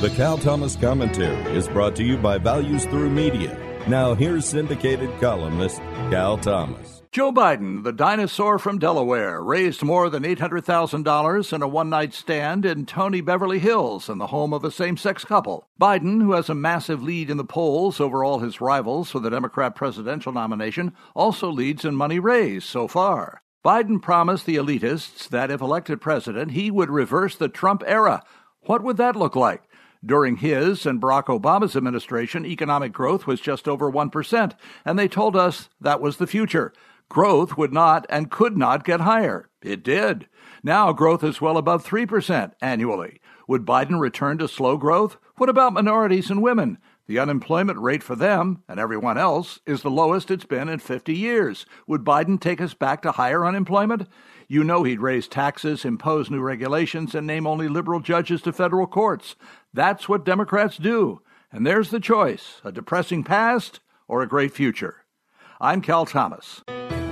The Cal Thomas Commentary is brought to you by Values Through Media. Now, here's syndicated columnist Cal Thomas. Joe Biden, the dinosaur from Delaware, raised more than $800,000 in a one night stand in Tony Beverly Hills in the home of a same sex couple. Biden, who has a massive lead in the polls over all his rivals for the Democrat presidential nomination, also leads in money raised so far. Biden promised the elitists that if elected president, he would reverse the Trump era. What would that look like? During his and Barack Obama's administration, economic growth was just over 1%, and they told us that was the future. Growth would not and could not get higher. It did. Now growth is well above 3% annually. Would Biden return to slow growth? What about minorities and women? The unemployment rate for them and everyone else is the lowest it's been in 50 years. Would Biden take us back to higher unemployment? You know he'd raise taxes, impose new regulations, and name only liberal judges to federal courts. That's what Democrats do. And there's the choice a depressing past or a great future. I'm Cal Thomas.